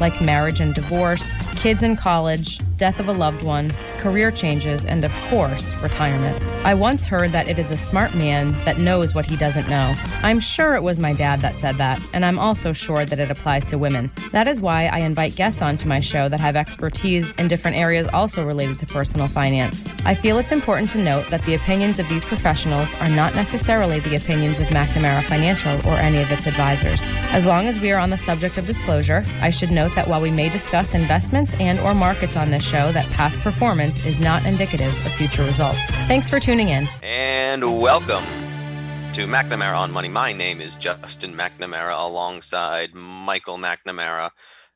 like marriage and divorce, kids in college, death of a loved one, career changes, and of course, retirement. I once heard that it is a smart man that knows what he doesn't know. I'm sure it was my dad that said that, and I'm also sure that it applies to women. That is why I invite guests onto my show that have expertise in different areas also related to personal finance. I feel it's important to note that the opinions of these professionals are not necessarily the opinions of McNamara Financial or any of its advisors. As long as we are on the subject of disclosure, I should note that while we may discuss investments and or markets on this show that past performance is not indicative of future results. Thanks for tuning in. And welcome to McNamara on Money. My name is Justin McNamara alongside Michael McNamara.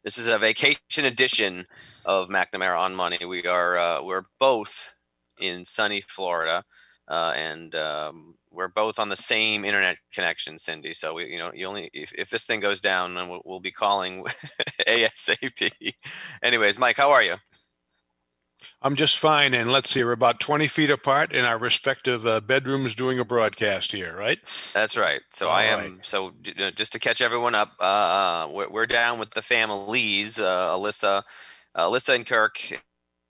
This is a vacation edition of McNamara on Money. We are uh, we're both in sunny Florida, uh, and um, we're both on the same internet connection, Cindy. So we, you know, you only if, if this thing goes down, then we'll, we'll be calling ASAP. Anyways, Mike, how are you? I'm just fine. And let's see, we're about 20 feet apart in our respective uh, bedrooms doing a broadcast here, right? That's right. So All I am. right. So uh, just to catch everyone up, uh, we're, we're down with the families, uh, Alyssa, Alyssa and Kirk,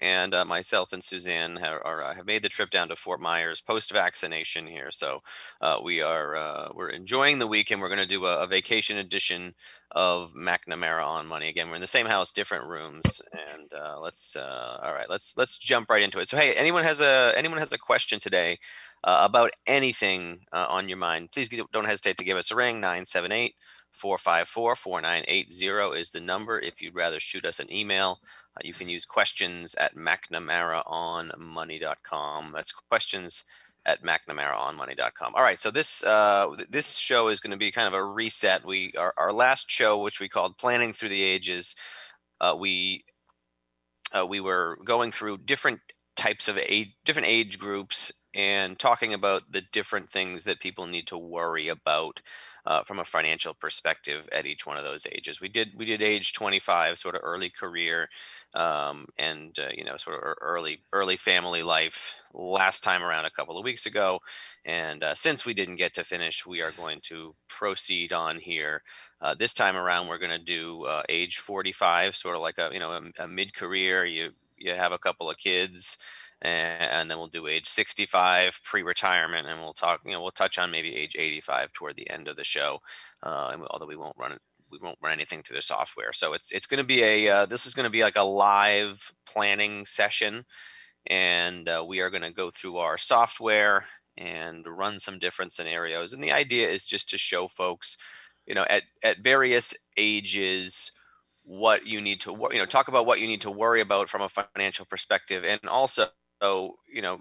and uh, myself and Suzanne have, are, uh, have made the trip down to Fort Myers post vaccination here. So uh, we are uh, we're enjoying the weekend. We're going to do a, a vacation edition of McNamara on Money. Again, we're in the same house, different rooms, and uh, let's uh, all right. Let's let's jump right into it. So hey, anyone has a anyone has a question today uh, about anything uh, on your mind? Please don't hesitate to give us a ring. 978 454 4980 is the number. If you'd rather shoot us an email, uh, you can use questions at McNamaraonmoney.com. That's questions at McNamaraonmoney.com. All right, so this uh, this show is going to be kind of a reset. We our, our last show, which we called "Planning Through the Ages," uh, we uh, we were going through different types of age, different age groups, and talking about the different things that people need to worry about uh, from a financial perspective at each one of those ages. We did we did age 25, sort of early career, um, and uh, you know sort of early early family life last time around a couple of weeks ago. And uh, since we didn't get to finish, we are going to proceed on here. Uh, this time around, we're going to do uh, age 45, sort of like a you know a, a mid career. You you have a couple of kids and, then we'll do age 65 pre-retirement and we'll talk you know we'll touch on maybe age 85 toward the end of the show uh, and we- although we won't run it we won't run anything through the software. So it's it's going to be a uh, this is going to be like a live planning session and uh, we are going to go through our software and run some different scenarios. And the idea is just to show folks you know at at various ages what you need to you know talk about what you need to worry about from a financial perspective and also you know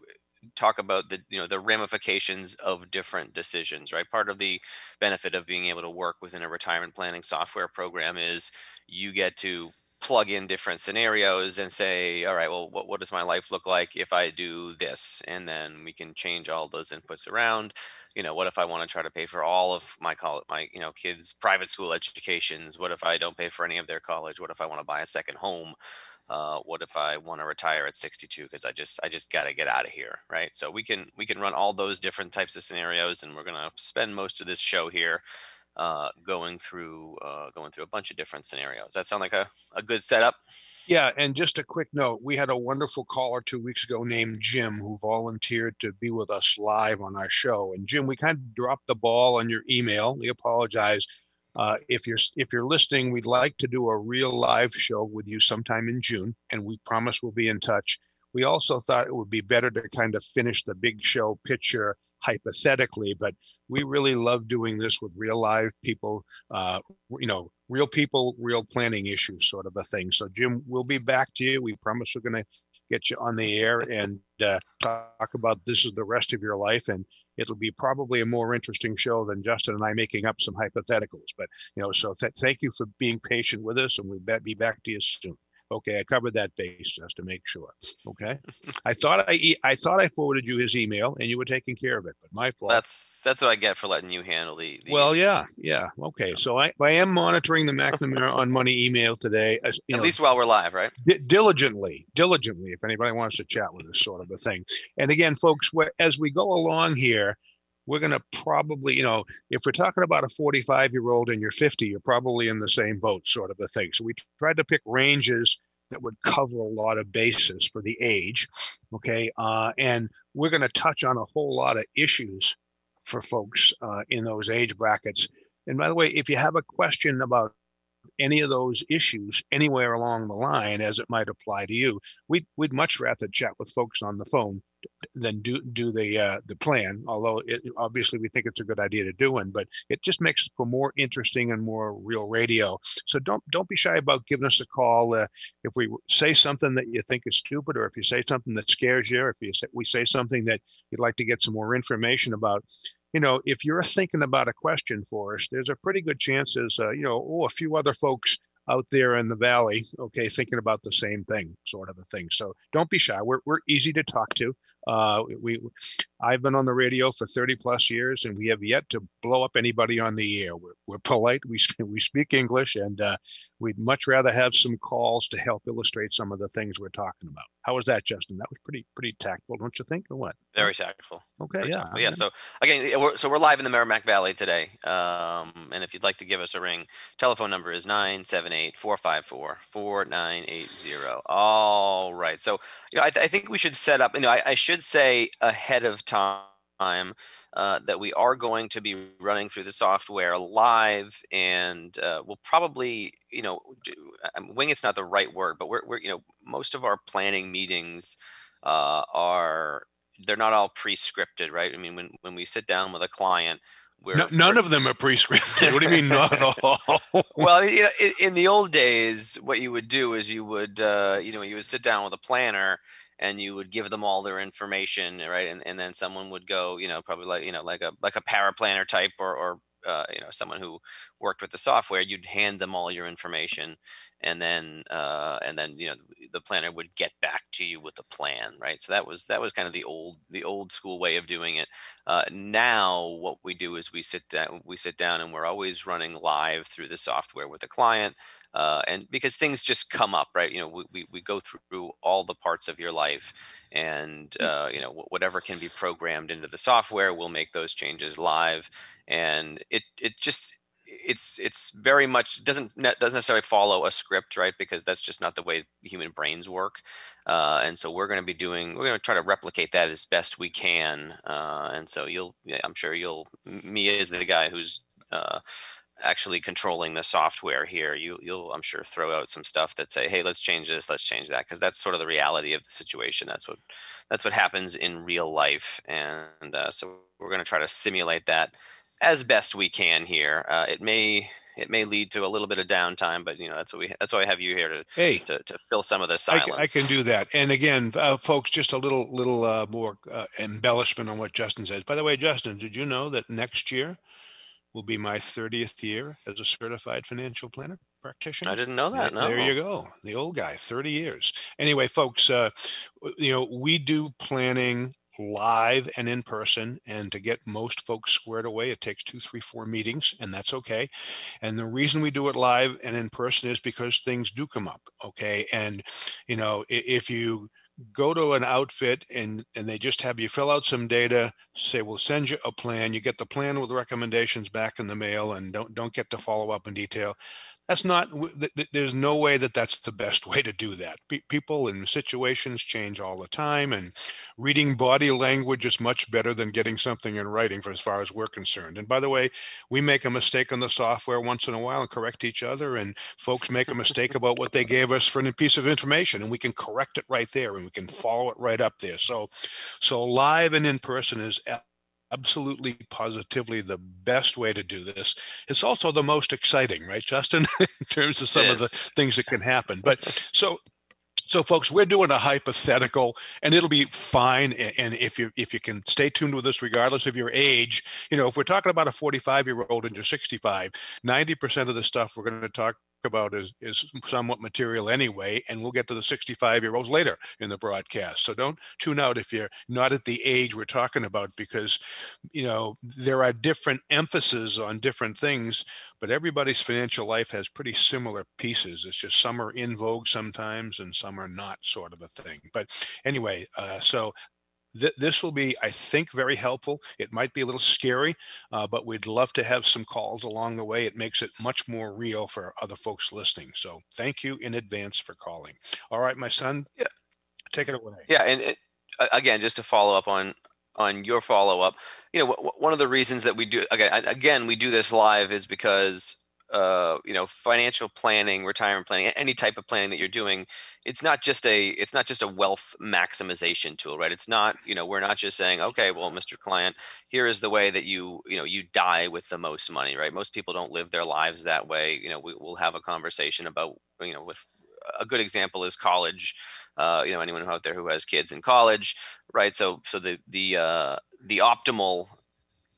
talk about the you know the ramifications of different decisions right part of the benefit of being able to work within a retirement planning software program is you get to plug in different scenarios and say, all right, well, what, what does my life look like if I do this? And then we can change all those inputs around. You know, what if I want to try to pay for all of my college, my you know kids' private school educations? What if I don't pay for any of their college? What if I want to buy a second home? Uh, what if I want to retire at 62 because I just I just got to get out of here, right? So we can we can run all those different types of scenarios, and we're gonna spend most of this show here uh, going through uh, going through a bunch of different scenarios. That sound like a, a good setup? Yeah, and just a quick note, we had a wonderful caller two weeks ago named Jim who volunteered to be with us live on our show. And Jim, we kind of dropped the ball on your email. We apologize. Uh, if you're if you're listening, we'd like to do a real live show with you sometime in June, and we promise we'll be in touch. We also thought it would be better to kind of finish the big show picture hypothetically, but we really love doing this with real live people, uh, you know, real people, real planning issues, sort of a thing. So, Jim, we'll be back to you. We promise we're going to get you on the air and uh, talk about this is the rest of your life. And it'll be probably a more interesting show than Justin and I making up some hypotheticals. But, you know, so th- thank you for being patient with us, and we'll be back to you soon. Okay, I covered that base just to make sure. Okay, I thought I e- I thought I forwarded you his email and you were taking care of it, but my fault. That's that's what I get for letting you handle the. the well, yeah, yeah. Okay, so I I am monitoring the McNamara on Money email today. As, you at know, least while we're live, right? di- diligently, diligently. If anybody wants to chat with us, sort of a thing. And again, folks, wh- as we go along here, we're going to probably, you know, if we're talking about a 45 year old and you're 50, you're probably in the same boat, sort of a thing. So we tried to pick ranges that would cover a lot of bases for the age. Okay. Uh, and we're going to touch on a whole lot of issues for folks uh, in those age brackets. And by the way, if you have a question about any of those issues anywhere along the line as it might apply to you, we'd, we'd much rather chat with folks on the phone than do do the uh, the plan. Although it, obviously we think it's a good idea to do one, but it just makes for more interesting and more real radio. So don't don't be shy about giving us a call uh, if we say something that you think is stupid, or if you say something that scares you, or if you say, we say something that you'd like to get some more information about. You know, if you're thinking about a question for us, there's a pretty good chance there's, uh, you know, oh, a few other folks out there in the valley, okay, thinking about the same thing, sort of a thing. So don't be shy. We're, we're easy to talk to. Uh, we, I've been on the radio for 30 plus years, and we have yet to blow up anybody on the air. We're, we're polite. We we speak English, and uh, we'd much rather have some calls to help illustrate some of the things we're talking about. How was that, Justin? That was pretty pretty tactful, don't you think, or what? Very tactful. Okay, Very yeah, tactful. yeah. So again, we're, so we're live in the Merrimack Valley today. Um, and if you'd like to give us a ring, telephone number is 978-454-4980. All right. So, you know, I, th- I think we should set up, you know, I, I should say ahead of time uh, that we are going to be running through the software live and uh, we'll probably you know do, wing it's not the right word but we're, we're you know most of our planning meetings uh, are they're not all pre-scripted right i mean when, when we sit down with a client we're, No, none of them are pre-scripted. what do you mean, not at all? well, you know, in, in the old days, what you would do is you would, uh, you know, you would sit down with a planner and you would give them all their information, right? And, and then someone would go, you know, probably like, you know, like a like a paraplanner type or or uh, you know someone who worked with the software. You'd hand them all your information, and then uh, and then you know the planner would get back to you with a plan, right? So that was that was kind of the old the old school way of doing it. Uh, now what we do is we sit down we sit down and we're always running live through the software with the client uh, and because things just come up right? You know we, we, we go through all the parts of your life and uh, you know whatever can be programmed into the software we'll make those changes live. And it it just it's it's very much doesn't doesn't necessarily follow a script right? Because that's just not the way human brains work. Uh, and so we're going to be doing we're going to try to replicate that as best we can. Uh, and so you'll yeah, i'm sure you'll me is the guy who's uh, actually controlling the software here you you'll i'm sure throw out some stuff that say hey let's change this let's change that because that's sort of the reality of the situation that's what that's what happens in real life and uh, so we're going to try to simulate that as best we can here uh, it may it may lead to a little bit of downtime but you know that's what we that's why i have you here to hey, to, to fill some of the I, silence ca- I can do that. And again, uh, folks, just a little little uh, more uh, embellishment on what Justin says. By the way, Justin, did you know that next year will be my 30th year as a certified financial planner? practitioner. I didn't know that. No. there you go. The old guy, 30 years. Anyway, folks, uh, you know, we do planning live and in person. And to get most folks squared away, it takes two, three, four meetings, and that's okay. And the reason we do it live and in person is because things do come up. Okay. And, you know, if you go to an outfit and and they just have you fill out some data say we'll send you a plan. You get the plan with recommendations back in the mail and don't don't get to follow up in detail that's not there's no way that that's the best way to do that. People and situations change all the time and reading body language is much better than getting something in writing for as far as we're concerned. And by the way we make a mistake on the software once in a while and correct each other and folks make a mistake about what they gave us for a piece of information and we can correct it right there and we can follow it right up there. So so live and in person is absolutely positively the best way to do this. It's also the most exciting, right, Justin, in terms of some of the things that can happen. But so so folks, we're doing a hypothetical and it'll be fine. And if you if you can stay tuned with us regardless of your age, you know, if we're talking about a 45 year old and you're 65, 90% of the stuff we're going to talk about is is somewhat material anyway and we'll get to the 65 year olds later in the broadcast. So don't tune out if you're not at the age we're talking about because you know there are different emphases on different things but everybody's financial life has pretty similar pieces. It's just some are in vogue sometimes and some are not sort of a thing. But anyway uh, so th- this will be, I think, very helpful. It might be a little scary, uh, but we'd love to have some calls along the way. It makes it much more real for other folks listening. So thank you in advance for calling. All right, my son, yeah. take it away. Yeah, and it, again, just to follow up on on your follow up, you know, w- one of the reasons that we do again, again, we do this live is because uh, you know financial planning retirement planning any type of planning that you're doing it's not just a it's not just a wealth maximization tool right? It's not you know we're not just saying okay well mr client here is the way that you you know you die with the most money right? Most people don't live their lives that way you know we, will have a conversation about you know with a good example is college uh, you know anyone out there who has kids in college right? So so the the uh, the optimal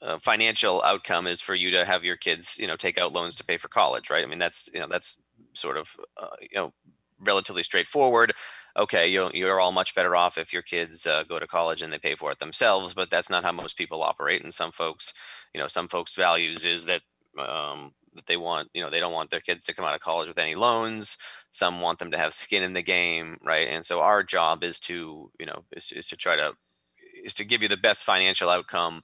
uh, financial outcome is for you to have your kids, you know, take out loans to pay for college, right? I mean, that's you know that's sort of uh, you know relatively straightforward. Okay, you're you're all much better off if your kids uh, go to college and they pay for it themselves, but that's not how most people operate. And some folks, you know, some folks' values is that um, that they want, you know, they don't want their kids to come out of college with any loans. Some want them to have skin in the game, right? And so our job is to, you know, is, is to try to is to give you the best financial outcome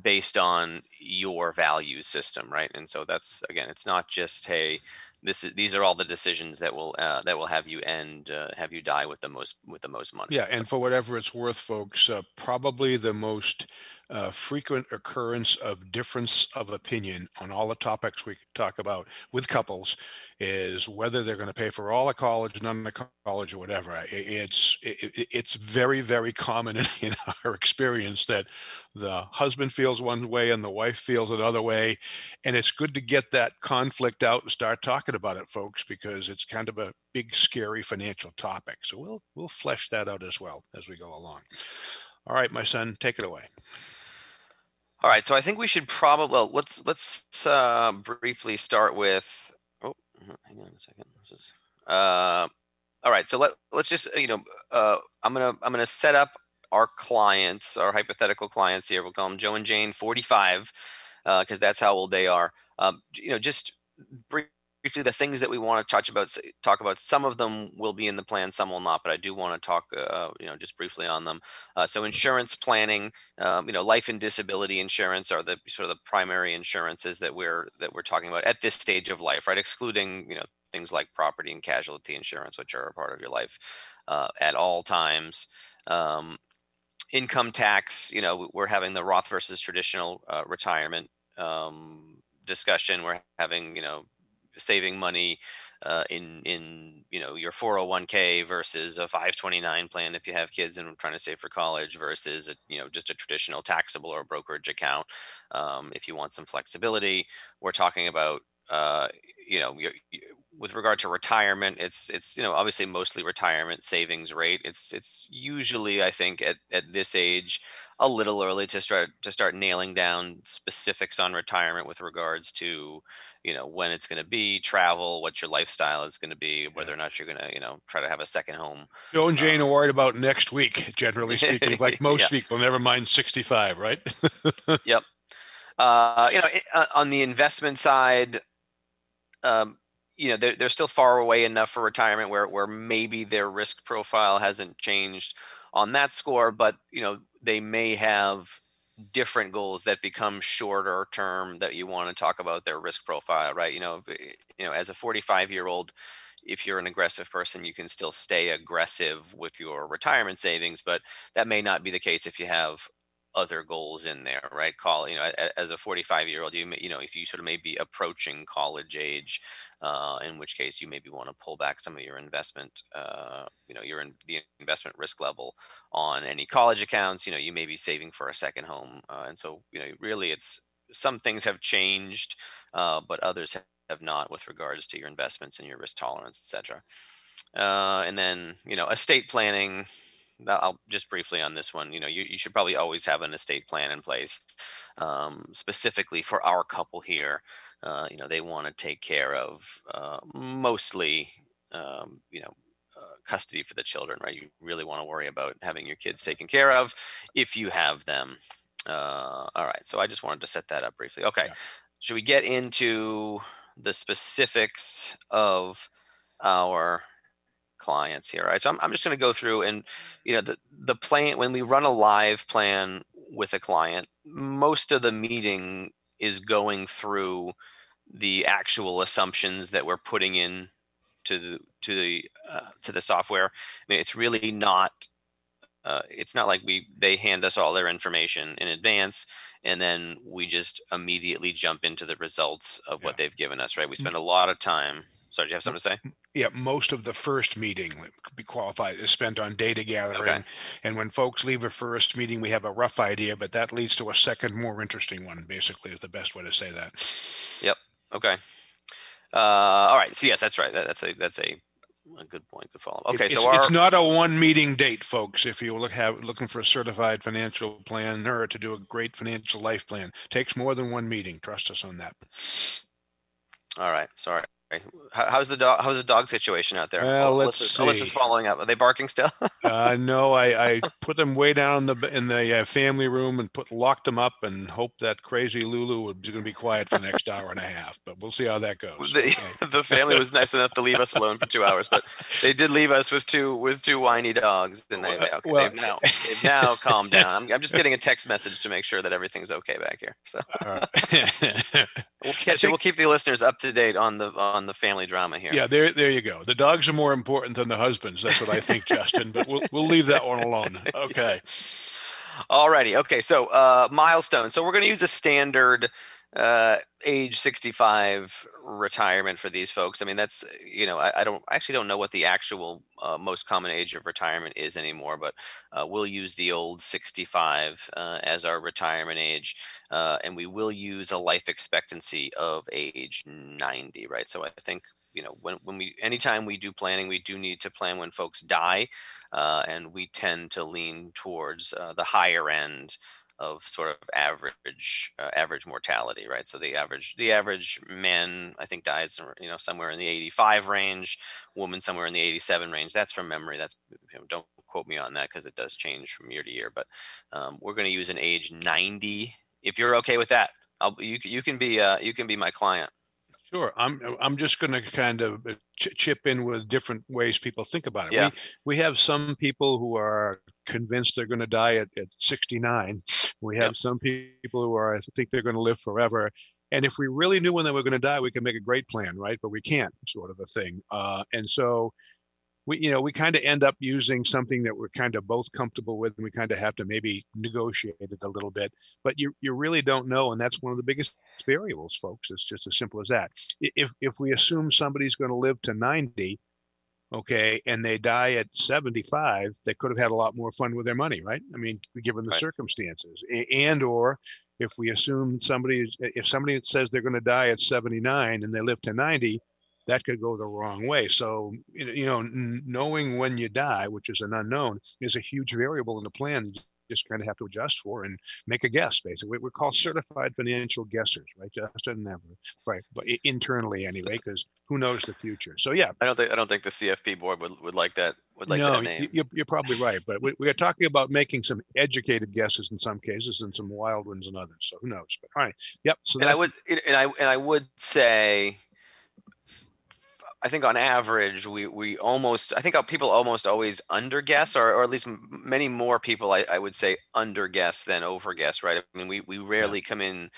based on your value system right? And so that's again it's not just hey this is these are all the decisions that will uh, that will have you end uh, have you die with the most with the most money yeah and for whatever it's worth folks uh, probably the most uh, frequent occurrence of difference of opinion on all the topics we talk about with couples is whether they're going to pay for all the college, none of the college, or whatever. It's it, it's very very common in, in our experience that the husband feels one way and the wife feels another way, and it's good to get that conflict out and start talking about it, folks, because it's kind of a big scary financial topic. So we'll we'll flesh that out as well as we go along. All right, my son, take it away. All right, so I think we should probably well, let's let's uh, briefly start with. Oh, hang on a second. This is. Uh, all right, so let let's just you know uh, I'm gonna I'm gonna set up our clients, our hypothetical clients here. We'll call them Joe and Jane, 45, because uh, that's how old they are. Um, you know, just brief briefly the things that we want to touch about talk about some of them will be in the plan some will not but i do want to talk uh, you know just briefly on them. Uh, so insurance planning um, you know life and disability insurance are the sort of the primary insurances that we're that we're talking about at this stage of life right? Excluding you know things like property and casualty insurance which are a part of your life uh, at all times. Um, income tax you know we're having the roth versus traditional uh, retirement um, discussion. We're having you know saving money uh, in in you know your 401k versus a 529 plan if you have kids and trying to save for college versus a, you know just a traditional taxable or brokerage account um, if you want some flexibility we're talking about uh, you know with regard to retirement, it's it's you know obviously mostly retirement savings rate. It's it's usually I think at at this age a little early to start to start nailing down specifics on retirement with regards to you know when it's going to be travel what your lifestyle is going to be whether or not you're going to you know try to have a second home Joe and Jane are worried about next week, generally speaking, like most Yeah. people, never mind 65, right? yep uh, you know i- uh, on the investment side um, you know they're, they're still far away enough for retirement where where maybe their risk profile hasn't changed on that score but you know they may have different goals that become shorter term that you want to talk about their risk profile right? You know eh, you know as a 45 year old if you're an aggressive person you can still stay aggressive with your retirement savings but that may not be the case if you have other goals in there right? Call you know as a 45 year old you may, you know if you sort of may be approaching college age uh, in which case you maybe want to pull back some of your investment uh, you know your in, the investment risk level on any college accounts you know you may be saving for a second home uh, and so you know really it's some things have changed uh, but others have not with regards to your investments and your risk tolerance etc uh, and then you know estate planning I'll just briefly on this one. You know, you, you should probably always have an estate plan in place, um, specifically for our couple here. Uh, you know, they want to take care of uh, mostly, um, you know, uh, custody for the children, right? You really want to worry about having your kids taken care of if you have them. Uh, all right, so I just wanted to set that up briefly. Okay, Yeah. should we get into the specifics of our clients here. Right. So I'm, I'm just going to go through and, you know, the, the plan, when we run a live plan with a client, most of the meeting is going through the actual assumptions that we're putting in to the, to the, uh, to the software. I mean, it's really not, uh, it's not like we, they hand us all their information in advance and then we just immediately jump into the results of what Yeah. they've given us, right? We spend a lot of time. Sorry, do you have something to say? Yeah, most of the first meeting be qualified is spent on data gathering. And when folks leave a first meeting, we have a rough idea, but that leads to a second, more interesting one, basically, is the best way to say that. Yep. Okay. Uh, all right. So yes, that's right. That, that's a that's a, a good point. Good follow. It- Okay. it's, so our it's not a one meeting date, folks. If you look have looking for a certified financial planner to do a great financial life plan, takes more than one meeting. Trust us on that. all right. Sorry. How, how's the dog? How's the dog situation out there? Well, let's Alyssa's, Alyssa's see. following up. Are they barking still? Uh, no, I, I put them way down in the in the uh, family room and put locked them up and hope that crazy Lulu was going to be quiet for the next hour and a half. But we'll see how that goes. the, Okay. the family was nice enough to leave us alone for two hours, but they did leave us with two with two whiny dogs. And they, okay, well- they've now they've now calmed down. I'm, I'm just getting a text message to make sure that everything's okay back here. So right. we'll catch think- we'll keep the listeners up to date on the on the family drama here. yeah, there, there you go. The dogs are more important than the husbands. That's what I think, Justin. But we'll we'll leave that one alone. Okay. Alrighty. Okay. So uh, milestone. So we're going to use a standard uh, age 65 retirement for these folks. I mean, that's you know, I, I don't I actually don't know what the actual uh, most common age of retirement is anymore, but uh, we'll use the old 65 uh, as our retirement age, uh, and we will use a life expectancy of age 90. Right. So I think you know when when we anytime we do planning, we do need to plan when folks die uh, and we tend to lean towards uh, the higher end of sort of average uh, average mortality, right? So the average the average man I think dies you know somewhere in the 85 range, woman somewhere in the 87 range. That's from memory. That's you know, don't quote me on that because it does change from year to year. But um, we're going to use an age 90. If you're okay with that, I'll you you can be uh, you can be my client. Sure. I'm I'm just going to kind of uh, ch- chip in with different ways people think about it. Yeah. We we have some people who are convinced they're going to die at, at 69. We have some people who are I think they're going to live forever. And if we really knew when they were going to die, we could make a great plan, right? But we can't, sort of a thing. Uh, and so we you know we kind of end up using something that we're kind of both comfortable with and we kind of have to maybe negotiate it a little bit but you you really don't know and that's one of the biggest variables folks it's just as simple as that if if we assume somebody's going to live to 90 okay and they die at 75 they could have had a lot more fun with their money right i mean given the Right. circumstances and or if we assume somebody if somebody says they're going to die at 79 and they live to 90 that could go the wrong way. So, you know- you know, n- knowing when you die, which is an unknown, is a huge variable in the plan. Just kind of have to adjust for and make a guess, basically. We're called certified financial guessers, right? Justin, never, right? But internally anyway, because who knows the future? So yeah, I don't think I don't think the CFP board would, would like that would like no, that name. you're, you're probably right, but we, we are talking about making some educated guesses in some cases and some wild ones in others. So who knows? But all right, yep. So and I would and I and I would say I think on average we we almost I think uh, people almost always underguess or or at least many more people I, I would say underguess than overguess right? I mean we we rarely come in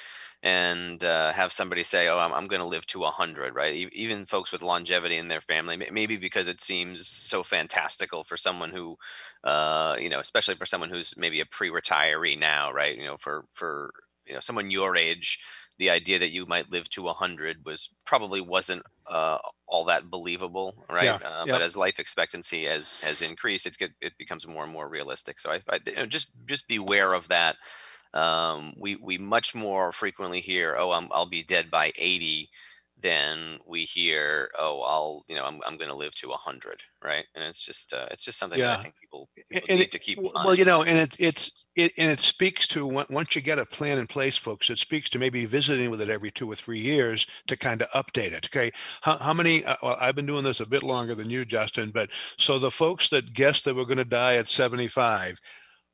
and uh, have somebody say oh I'm, I'm going to live to 100 right? E- even folks with longevity in their family maybe because it seems so fantastical for someone who uh, you know especially for someone who's maybe a pre-retiree now right? You know for for you know someone your age the idea that you might live to 100 was probably wasn't uh, all that believable right? Yeah, uh, yeah. but as life expectancy has has increased it's get, it becomes more and more realistic. So i, I you know, just just beware of that. Um, we we much more frequently hear oh I'm, i'll be dead by 80 than we hear oh i'll you know i'm, I'm going to live to 100 right? And it's just uh, it's just something that i think people, people need it- to keep w- on. well, you know, and it, it's it and it speaks to once you get a plan in place, folks. It speaks to maybe visiting with it every two or three years to kind of update it. Okay, how, how many? Uh, well, I've been doing this a bit longer than you, Justin. But so the folks that guessed that we're going to die at seventy-five,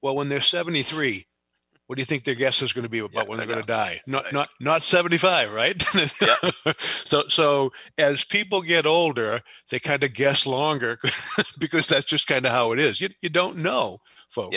well, when they're seventy-three. What do you think their guess is going to be about when they're going to die? Not Right. not not 75, right? Yep. so so as people get older, they kind of guess longer because that's just kind of how it is. You you don't know, folks.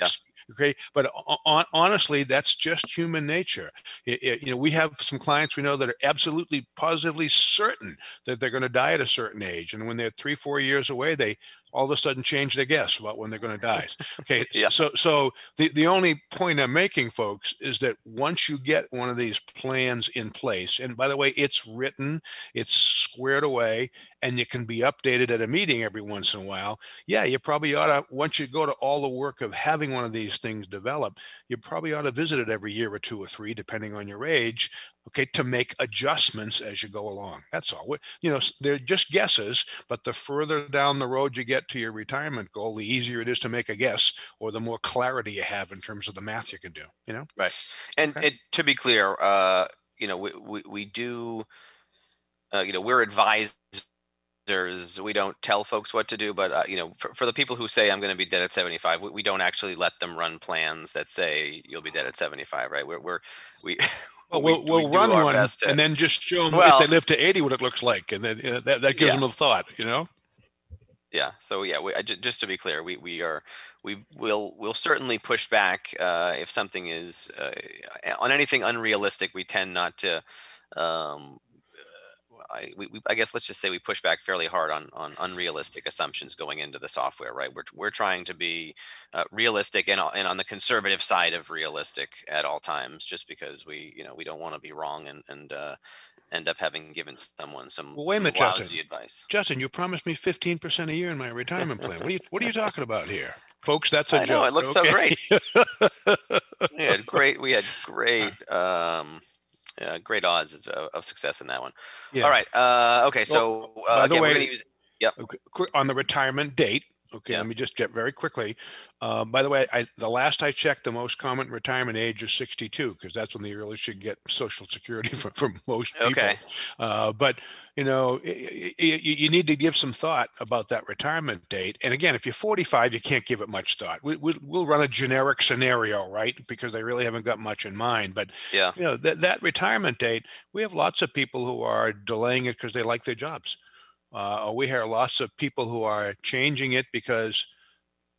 Okay, but hon- honestly, that's just human nature. I- I- you know, we have some clients we know that are absolutely positively certain that they're going to die at a certain age, and when they're three, four years away, they all of a sudden change their guess about when they're going to die. Okay, Yeah. so so the the only point I'm making, folks, is that once you get one of these plans in place, and by the way, it's written, it's squared away, and it can be updated at a meeting every once in a while. Yeah, you probably ought to once you go to all the work of having one of these things develop, you probably ought to visit it every year or two or three, depending on your age. Okay, to make adjustments as you go along. That's all. You know, they're just guesses, but the further down the road you get to your retirement goal, the easier it is to make a guess, or the more clarity you have in terms of the math you can do. You know. Right. And Okay. it, to be clear, uh, you know, we, we, we do, uh, you know, we're advisors. We don't tell folks what to do, but uh, you know, for, for the people who say I'm going to be dead at 75, we, we don't actually let them run plans that say you'll be dead at 75, right? We're, we're we. Well, we- we'll, we run one to- and then just show them Well- if they live to 80 what it looks like. And then that, that gives Yeah. them a thought, you know? yeah so yeah we, I, just to be clear we, we are we will will certainly push back uh, if something is uh, on anything unrealistic we tend not to um, I, we, we, I guess let's just say we push back fairly hard on on unrealistic assumptions going into the software right we're, we're trying to be uh, realistic and, and on the conservative side of realistic at all times just because we you know we don't want to be wrong and and uh, end up having given someone some, Well, wait a some minute, Justin. advice Justin, you promised me 15% a year in my retirement plan. What are you, what are you talking about here? Folks, that's a I know, joke. it looks so okay? we had great we had great um uh, great odds of, of success in that one Yeah. all right uh okay so uh, by the way- use Okay, quick- on the retirement date. Okay, let me just get very quickly. Um, by the way, I, the last I checked, the most common retirement age is 62 because that's when the earliest you get Social Security for, for most people. okay Uh, but you know, y- y- you need to give some thought about that retirement date. And again, if you're 45, you can't give it much thought. We, we, we'll run a generic scenario, right? Because they really haven't got much in mind. But yeah you know, that that retirement date, we have lots of people who are delaying it because they like their jobs. Uh, we hear lots of people who are changing it because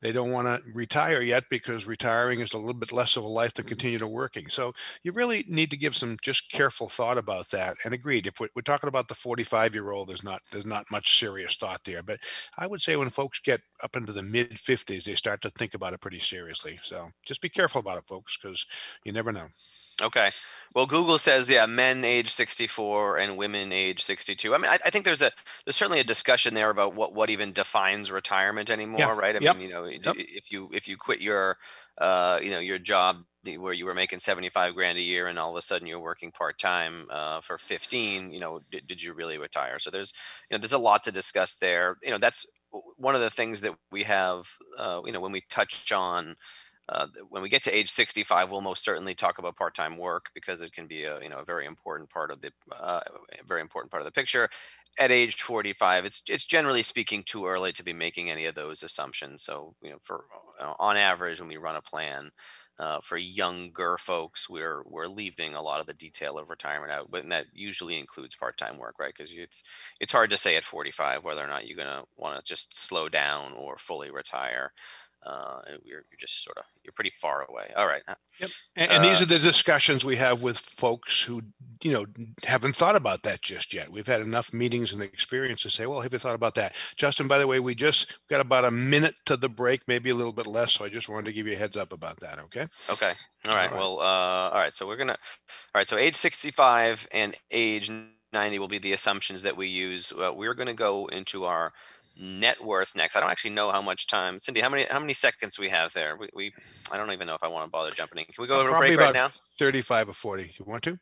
they don't want to retire yet because retiring is a little bit less of a life than continue to working. So you really need to give some just careful thought about that. And agreed, if we're, we're talking about the 45 year old, there's not there's not much serious thought there. But I would say when folks get up into the mid 50s, they start to think about it pretty seriously. So just be careful about it, folks, because you never know. Okay. Well, Google says, yeah, men age 64 and women age 62. I mean, I, I think there's a there's certainly a discussion there about what what even defines retirement anymore, Yeah. right? I Yep. mean, you know, Yep. if you if you quit your uh, you know, your job where you were making 75 grand a year and all of a sudden you're working part time uh, for 15, you know, did, did you really retire? So there's you know, there's a lot to discuss there. You know, that's one of the things that we have uh, you know, when we touch on uh, when we get to age 65 we'll most certainly talk about part-time work because it can be a you know a very important part of the uh, very important part of the picture. At age 45 it's it's generally speaking too early to be making any of those assumptions. So you know for uh, on average when we run a plan uh, for younger folks we're we're leaving a lot of the detail of retirement out but and that usually includes part-time work right? Because it's it's hard to say at 45 whether or not you're going to want to just slow down or fully retire uh, you're, you're just sort of you're pretty far away. All right. uh, And, and these Uh, are the discussions we have with folks who, you know, haven't thought about that just yet. We've had enough meetings and experience to say, well, have you thought about that? Justin, by the way, we just got about a minute to the break, maybe a little bit less. So I just wanted to give you a heads up about that. Okay. Okay. All right. right. Well, uh, all right. So we're gonna. All right. So age 65 and age 90 will be the assumptions that we use. Uh, we're gonna go into our net worth next. I don't actually know how much time. Cindy, how many how many seconds we have there? We, we I don't even know if I want to bother jumping in. Can we go over a Probably break right about now? 35 or 40. You want to?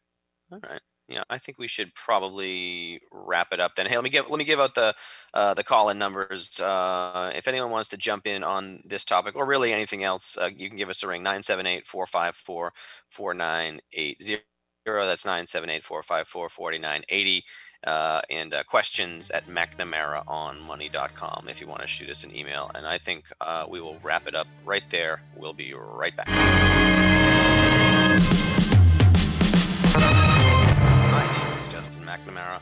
All right. Yeah, I think we should probably wrap it up then. Hey, let me give let me give out the uh, the call in numbers. Uh, if anyone wants to jump in on this topic or really anything else, uh, you can give us a ring 978-454-4980. That's 978-454-4980. Uh, and uh, questions at McNamaraonmoney.com if you want to shoot us an email. And I think uh, we will wrap it up right there. We'll be right back. My name is Justin McNamara,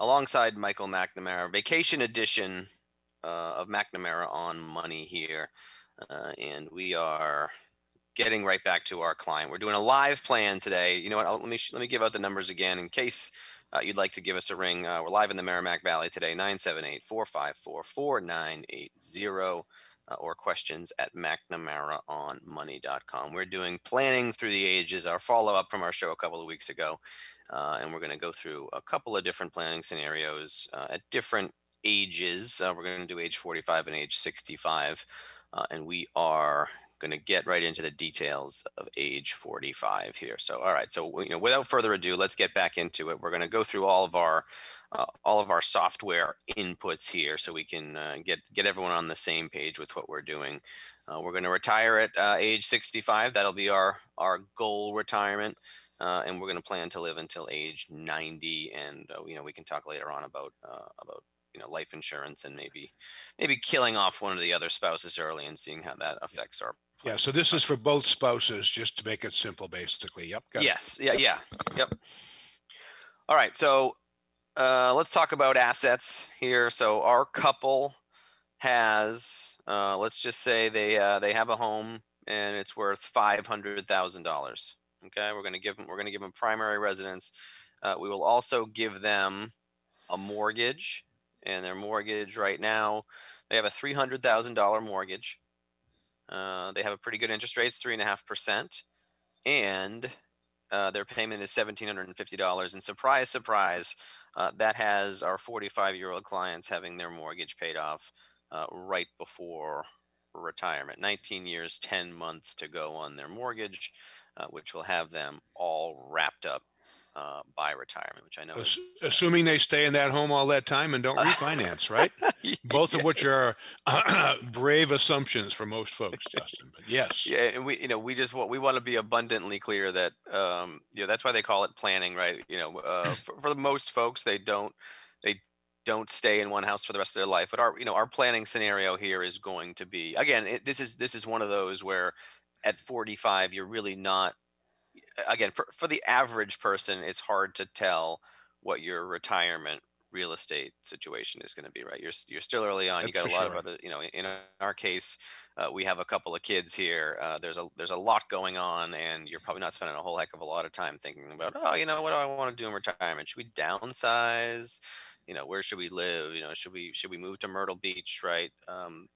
alongside Michael McNamara, vacation edition uh, of McNamara on Money here, uh, and we are getting right back to our client. We're doing a live plan today. You know what? I'll, let me let me give out the numbers again in case. Uh, you'd like to give us a ring. Uh, we're live in the Merrimack Valley today, 978 454 4980 uh, or questions at McNamaraonmoney.com. We're doing planning through the ages, our follow up from our show a couple of weeks ago. Uh, and we're going to go through a couple of different planning scenarios uh, at different ages. Uh, we're going to do age 45 and age 65. Uh, and we are going to get right into the details of age 45 here. So, all right. So, you know, without further ado, let's get back into it. We're going to go through all of our uh, all of our software inputs here so we can uh, get get everyone on the same page with what we're doing. Uh, we're going to retire at uh, age 65. That'll be our our goal retirement, uh, and we're going to plan to live until age 90. And uh, you know we can talk later on about about you know life insurance and maybe maybe killing off one of the other spouses early and seeing how that affects our. Yeah. So this is for both spouses, just to make it simple, basically. Yep. got it. Yes. Yeah. Yeah. Yep. All right. So uh, let's talk about assets here. So our couple has, uh, let's just say they uh, they have a home and it's worth five hundred thousand dollars. Okay, we're gonna give them we're gonna give them primary residence. Uh, we will also give them a mortgage, and their mortgage right now they have a three hundred thousand dollar mortgage. Uh, they have a pretty good interest rate, three and a half percent, and uh, their payment is seventeen hundred and fifty dollars. And surprise, surprise, uh, that has our forty-five-year-old clients having their mortgage paid off uh, right before retirement. Nineteen years, ten months to go on their mortgage, uh, which will have them all wrapped up uh, by retirement. Which I know is Assuming they stay in that home all that time and don't refinance, right? Both of which are brave assumptions for most folks, Justin. But yes. Yeah, and we, you know, we just want we want to be abundantly clear that, um, you know, that's why they call it planning, right? You know, uh, for, for the most folks, they don't they don't stay in one house for the rest of their life. But our, you know, our planning scenario here is going to be again, it, this is this is one of those where at 45 you're really not again for for the average person, it's hard to tell what your retirement real estate situation is going to be right you're you're still early on you That's got a lot sure. of other you know in our case uh, we have a couple of kids here. Uh, there's a there's a lot going on, and you're probably not spending a whole heck of a lot of time thinking about, oh, you know, what do I want to do in retirement? Should we downsize? You know, where should we live? You know, should we should we move to Myrtle Beach? Right? Um,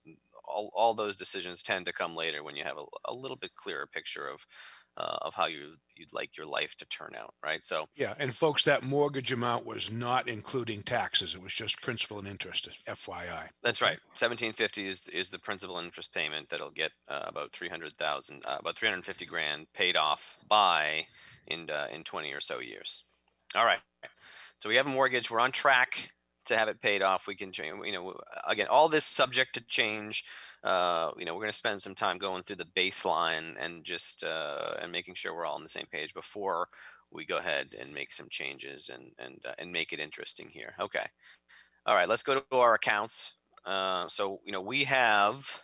all all those decisions tend to come later when you have a, a little bit clearer picture of uh, of how you you'd like your life to turn out, right? So Yeah, and folks, that mortgage amount was not including taxes. It was just principal and interest, FYI. that's right. Seventeen fifty is is the principal and interest payment that'll get uh, about three hundred thousand, uh, about three hundred fifty grand paid off by in uh, in twenty or so years. All right. So we have a mortgage. We're on track to have it paid off. We can change. You know, again, all this subject to change. Uh, you know, we're going to spend some time going through the baseline and just uh, and making sure we're all on the same page before we go ahead and make some changes and and uh, and make it interesting here. Okay. All right. Let's go to our accounts. Uh, so you know we have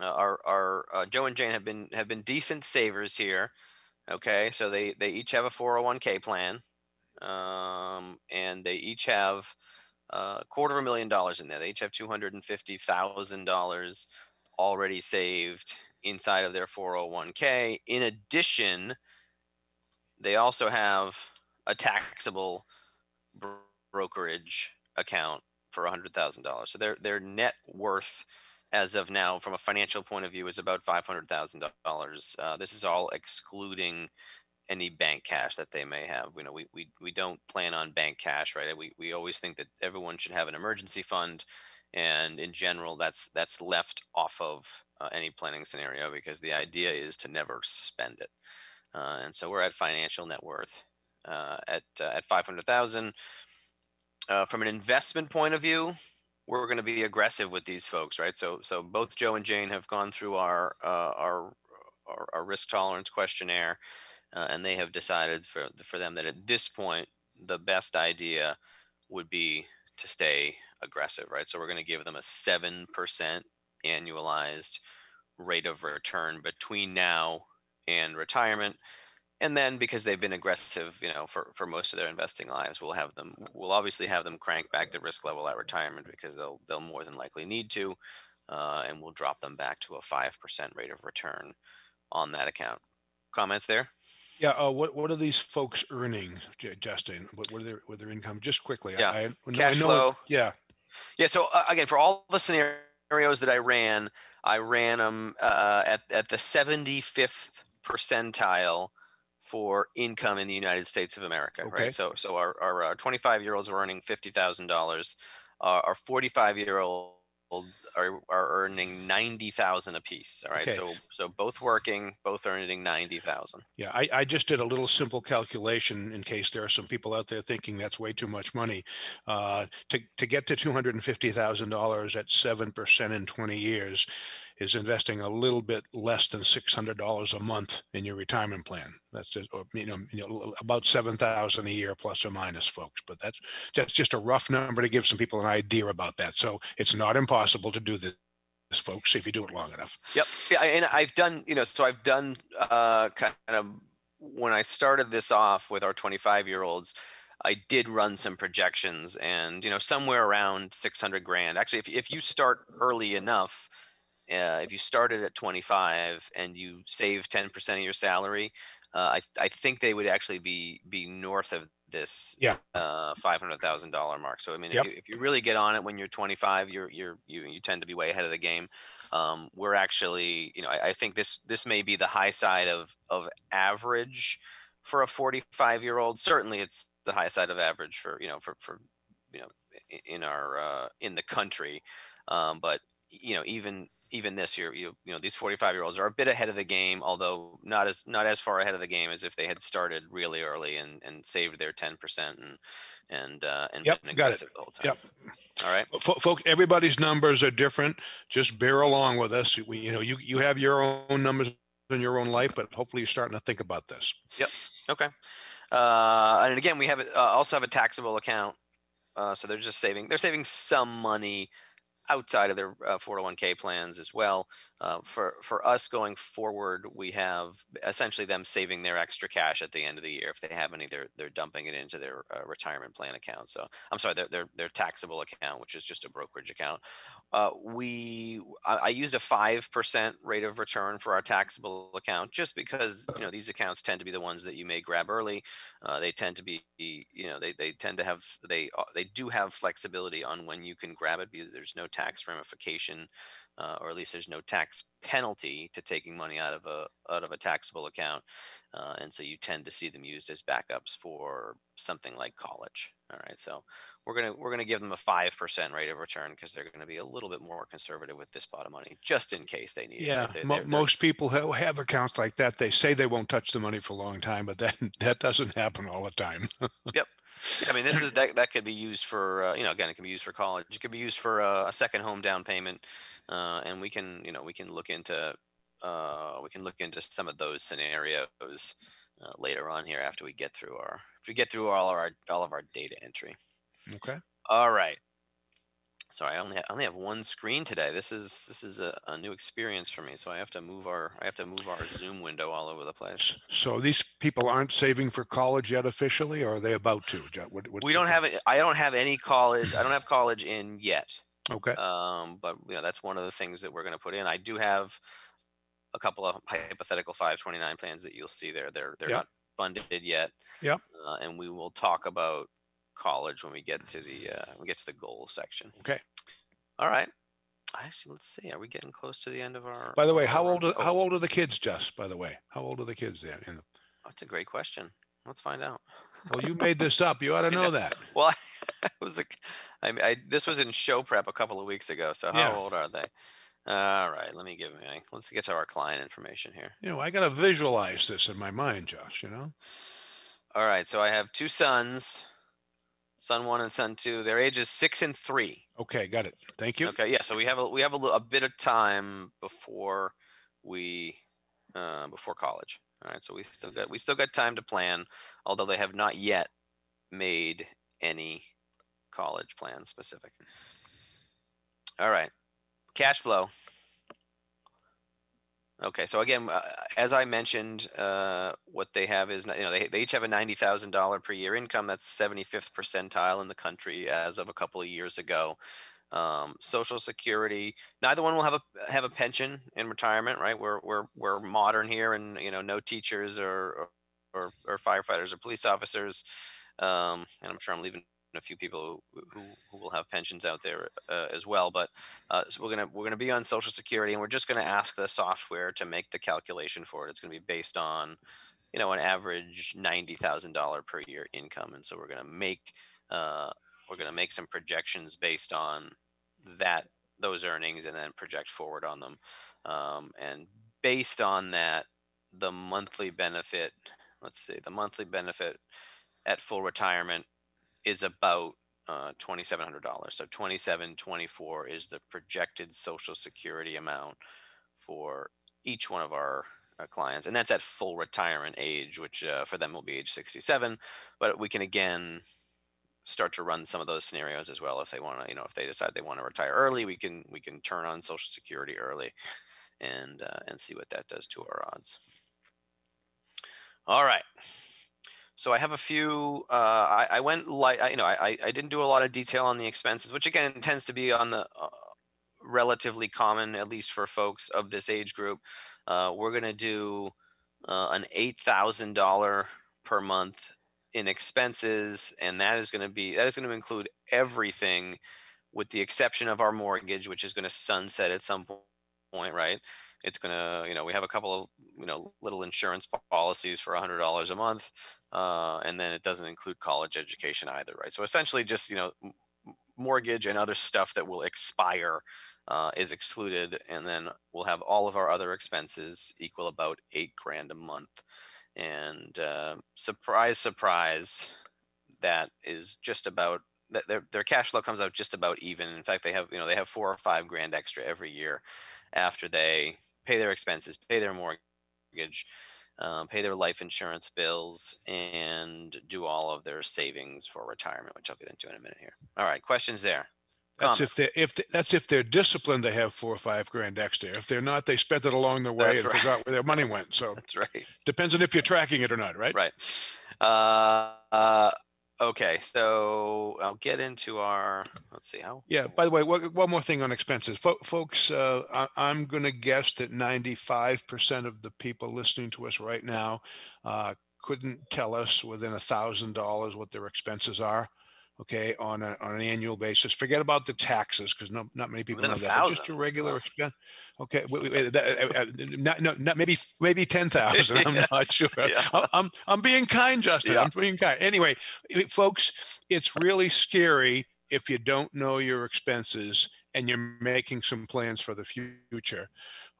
uh, our our uh, Joe and Jane have been have been decent savers here. Okay, so they they each have a 401k plan, um, and they each have uh, a quarter of a million dollars in there. They each have two hundred and fifty thousand dollars already saved inside of their 401k. In addition, they also have a taxable brokerage account for hundred thousand dollars. So their their net worth as of now, from a financial point of view, is about five hundred thousand uh, dollars. This is all excluding any bank cash that they may have. You know, we we, we don't plan on bank cash, right? We we always think that everyone should have an emergency fund, and in general, that's that's left off of uh, any planning scenario because the idea is to never spend it. Uh, and so we're at financial net worth uh, at uh, at five hundred thousand. Uh, from an investment point of view, we're going to be aggressive with these folks, right? So, so both Joe and Jane have gone through our uh, our, our, our risk tolerance questionnaire, uh, and they have decided for for them that at this point the best idea would be to stay aggressive, right? So we're going to give them a seven percent annualized rate of return between now and retirement. And then because they've been aggressive you know for, for most of their investing lives we'll have them we'll obviously have them crank back the risk level at retirement because they'll they'll more than likely need to uh, and we'll drop them back to a 5% rate of return on that account. Comments there Yeah, uh, what, what are these folks earning, J- Justin? What, what are their, what are their income? Just quickly. Yeah, I, I know- I cash know- flow. Yeah, yeah so uh, again for all the scenarios that i ran i ran them uh, at, at the 75th percentile for income in the United States of America, Okay. right? So, so our our 25 year olds are earning fifty thousand dollars. Our 45 year olds are, are earning ninety thousand apiece. All right, Okay. so so both working, both earning ninety thousand. yeah. I, I just did a little simple calculation in case there are some people out there thinking that's way too much money. Uh, to, to get to $250,000 at 7% in 20 years is investing a little bit less than $600 a month in your retirement plan. That's just, or, you know, you know, about 7,000 a year plus or minus folks, but that's, that's just a rough number to give some people an idea about that. So it's not impossible to do this, folks, if you do it long enough. Yep. Yeah, and I've done, you know, so I've done uh, kind of when I started this off with our 25 year olds, I did run some projections and, you know, somewhere around 600 grand. Actually, if, if you start early enough, uh, if you started at 25 and you save 10% of your salary, uh, I, I think they would actually be be north of this Yeah. uh, $500,000 mark. So, I mean, Yep. if, you, if you really get on it when you're 25, you're, you're, you, you tend to be way ahead of the game um, we're actually you know I, I think this this may be the high side of of average for a 45 year old certainly it's the high side of average for you know for for you know in our uh, in the country um, but you know even even this year you you know these 45 year olds are a bit ahead of the game although not as not as far ahead of the game as if they had started really early and and saved their 10% and and uh and Yep, been got it. aggressive the whole time Yep. all right Fo- Folks, everybody's numbers are different. Just bear along with us. We, you know, you, you have your own numbers in your own life, but hopefully you're starting to think about this. Yep. Okay. Uh, and again, we have uh, also have a taxable account. Uh, so they're just saving, they're saving some money outside of their uh, 401k plans as well. Uh, for, for us going forward, we have essentially them saving their extra cash at the end of the year. If they have any, they're, they're dumping it into their uh, retirement plan account. So I'm sorry, their, their, their taxable account, which is just a brokerage account. Uh, we, I, I used a 5% rate of return for our taxable account just because, you know, these accounts tend to be the ones that you may grab early. Uh, they tend to be, you know, they, they tend to have, they, uh, they do have flexibility on when you can grab it because there's no tax ramification uh, or at least there's no tax penalty to taking money out of a out of a taxable account, uh, and so you tend to see them used as backups for something like college. All right, so we're gonna we're gonna give them a five percent rate of return because they're gonna be a little bit more conservative with this pot of money, just in case they need Yeah, it. They- mo- they're- they're- most people who have accounts like that, they say they won't touch the money for a long time, but that, that doesn't happen all the time. Yep. I mean, this is that that could be used for uh, you know again it can be used for college. It could be used for uh, a second home down payment, uh, and we can you know we can look into uh, we can look into some of those scenarios uh, later on here after we get through our if we get through all of our all of our data entry. Okay. All right. Sorry, I only have, I only have one screen today. This is this is a, a new experience for me, so I have to move our I have to move our Zoom window all over the place. So these people aren't saving for college yet officially, or are they about to? What- what's We don't have it. I don't have any college. I don't have college in yet. Okay, um, but you know that's one of the things that we're going to put in. I do have a couple of hypothetical 529 plans that you'll see there. They're they're Yep. not funded yet. Yep. Uh, and we will talk about college when we get to the uh, we get to the goal section. Okay. All right. Actually, let's see. Are we getting close to the end of our? by the way, how old, are- oh, how old are the kids, Jess, by the way? How old are the kids there? In the- That's a great question. Let's find out. Well, you made this up. You ought to know that. Well, it was a, I, mean, I this was in show prep a couple of weeks ago. So how Yeah. old are they? All right, let me give me. Let's get to our client information here. You know, I got to visualize this in my mind, Josh, you know? All right, so I have two sons, son one and son two. Their ages six and three. Okay, got it. Thank you. Okay, yeah. So we have a we have a, li- a bit of time before we uh, before college. All right, so we still got we still got time to plan, although they have not yet made any college plans specific. All right, cash flow. Okay, so again, uh, as I mentioned, uh, what they have is, you know, they, they each have a ninety thousand dollar per year income. That's seventy fifth percentile in the country as of a couple of years ago. Um, Social Security. Neither one will have a have a pension in retirement, right? We're we're we're modern here, and you know, no teachers or or, or firefighters or police officers. Um, and I'm sure I'm leaving a few people who, who, will have pensions out there uh, as well. But uh, so we're gonna we're gonna be on Social Security, and we're just gonna ask the software to make the calculation for it. It's gonna be based on, you know, an average ninety thousand dollar per year income, and so we're gonna make uh, we're gonna make some projections based on that those earnings, and then project forward on them. Um, and based on that, the monthly benefit. Let's see, the monthly benefit at full retirement is about uh, $2,700. So 2724 is the projected Social Security amount for each one of our uh, clients, and that's at full retirement age, which uh, for them will be age 67. But we can again start to run some of those scenarios as well if they want to, you know, if they decide they want to retire early, we can we can turn on Social Security early, and uh, and see what that does to our odds. All right. So I have a few. Uh, I, I went like you know, I, I didn't do a lot of detail on the expenses, which again tends to be on the uh, relatively common, at least for folks of this age group. Uh, we're going to do uh, an eight thousand dollar per month in expenses, and that is going to be that is going to include everything, with the exception of our mortgage, which is going to sunset at some point, right? It's going to, you know, we have a couple of, you know, little insurance policies for a hundred dollars a month uh, and then it doesn't include college education either, right? So essentially, just you know, mortgage and other stuff that will expire uh, is excluded, and then we'll have all of our other expenses equal about eight grand a month. And uh, surprise, surprise, that is just about their their cash flow comes out just about even. In fact, they have you know they have four or five grand extra every year after they pay their expenses, pay their mortgage, um, pay their life insurance bills, and do all of their savings for retirement, which I'll get into in a minute here. All right, questions there? That's if they if they- that's if they're disciplined, they have four or five grand extra. If they're not, they spent it along the way That's and right. forgot where their money went. So That's right. depends on if you're tracking it or not, right? Right. Uh, uh, okay, so I'll get into our. Let's see how. Yeah. By the way, one, more thing on expenses, Fo- folks. Uh, I, I'm going to guess that 95 percent of the people listening to us right now uh, couldn't tell us within a thousand dollars what their expenses are. Okay, on a, on an annual basis. Forget about the taxes because no, not many people Within know that. Just your regular expense. Okay, wait, wait, wait, that, uh, uh, not, no, not maybe maybe ten thousand. I'm Yeah. not sure. Yeah. I'm, I'm I'm being kind, Justin. Yeah. I'm being kind. Anyway, folks, it's really scary if you don't know your expenses and you're making some plans for the future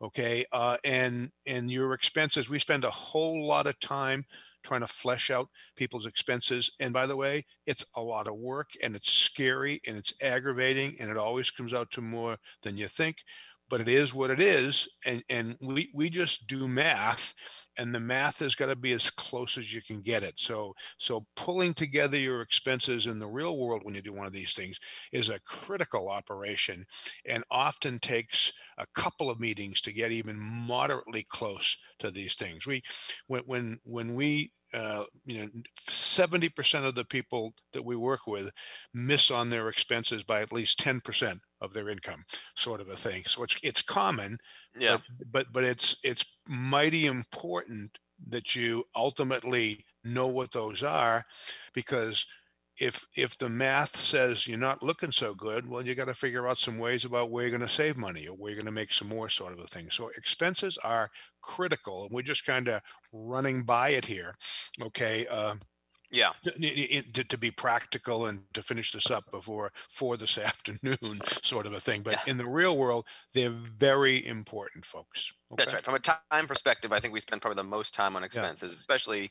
okay uh, and and your expenses we spend a whole lot of time trying to flesh out people's expenses and by the way it's a lot of work and it's scary and it's aggravating and it always comes out to more than you think but it is what it is and and we we just do math and the math has got to be as close as you can get it so so pulling together your expenses in the real world when you do one of these things is a critical operation and often takes a couple of meetings to get even moderately close to these things. We, when when when we, uh, you know, seventy percent of the people that we work with miss on their expenses by at least ten percent of their income, sort of a thing. So it's it's common, Yeah. but but but it's it's mighty important that you ultimately know what those are because if if the math says you're not looking so good well you got to figure out some ways about where you're going to save money or where you're going to make some more sort of a thing so expenses are critical and we're just kind of running by it here okay uh, Yeah. to, to, to be practical and to finish this up before for this afternoon sort of a thing but Yeah. in the real world they're very important folks That's right. From a time perspective, I think we spend probably the most time on expenses, especially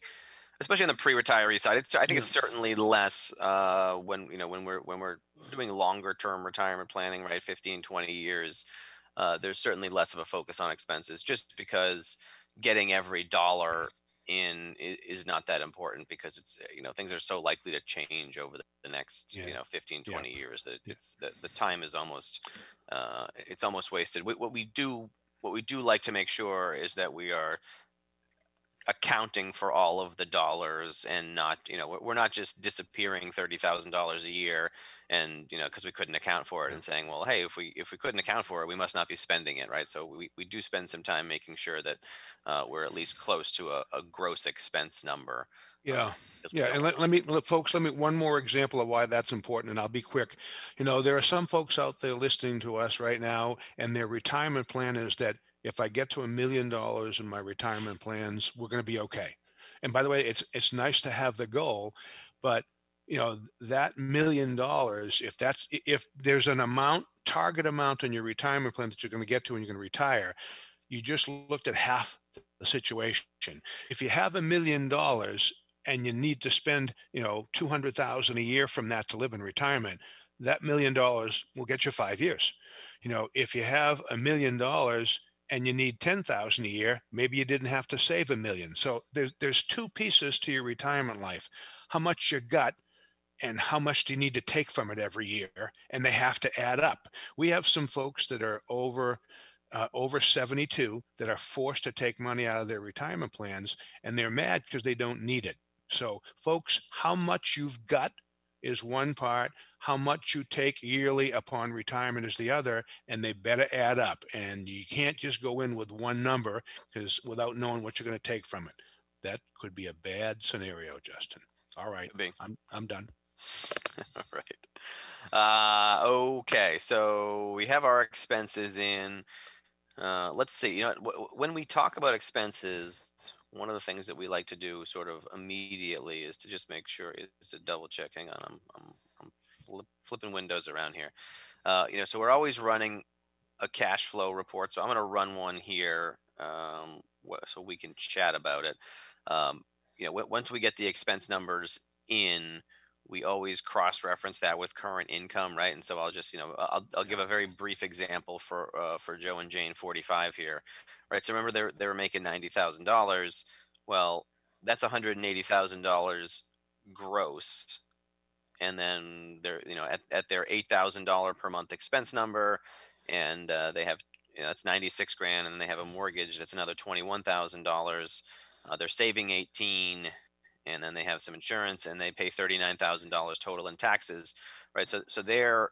especially on the pre-retiree side. It's, I think it's certainly less uh, when you know when we're when we're doing longer term retirement planning, right? 15, 20 years. Uh, there's certainly less of a focus on expenses just because getting every dollar in is, not that important because it's uh, you know things are so likely to change over the, next Yeah. you know 15 Yeah. 20 years that Yeah. it's the, the time is almost uh, it's almost wasted what, what we do what we do like to make sure is that we are accounting for all of the dollars and not you know we're- we're not just disappearing $30,000 a year and you know because we couldn't account for it and saying well hey if we if we couldn't account for it we must not be spending it right so we, we do spend some time making sure that uh, we're at least close to a, a gross expense number yeah we Yeah, and let, let me, let, folks, let me, one more example of why that's important, and I'll be quick. You know, there are some folks out there listening to us right now, and their retirement plan is that if I get to a million dollars in my retirement plans, we're going to be okay. And by the way, it's, it's nice to have the goal, but you know, that million dollars, if that's, if there's an amount, target amount in your retirement plan that you're going to get to when you're going to retire, you just looked at half the situation. If you have a million dollars and you need to spend, you know, 200,000 a year from that to live in retirement, that million dollars will get you 5 years. You know, if you have a million dollars and you need 10,000 a year, maybe you didn't have to save a million. So there's there's two pieces to your retirement life. How much you got and how much do you need to take from it every year and they have to add up. We have some folks that are over uh, over 72 that are forced to take money out of their retirement plans and they're mad because they don't need it. So, folks, how much you've got is one part, how much you take yearly upon retirement is the other, and they better add up. And you can't just go in with one number because without knowing what you're going to take from it. That could be a bad scenario, Justin. All right, I'm I'm done. All right. Uh, okay, so we have our expenses in. Uh, let's see. You know, when we talk about expenses, one of the things that we like to do, sort of immediately, is to just make sure is to double check. Hang on, I'm I'm, I'm flip, flipping windows around here. Uh, you know, so we're always running a cash flow report. So I'm going to run one here, um, wh- so we can chat about it. Um, you know, w- once we get the expense numbers in we always cross-reference that with current income, right? And so I'll just, you know, I'll, I'll give a very brief example for uh, for Joe and Jane, 45 here, right? So remember they they were making ninety thousand dollars. Well, that's one hundred and eighty thousand dollars gross, and then they're, you know, at, at their eight thousand dollar per month expense number, and uh, they have, you know, that's ninety six grand, and then they have a mortgage that's another twenty one thousand dollars. Uh, they're saving eighteen and then they have some insurance and they pay $39,000 total in taxes, right? So, so their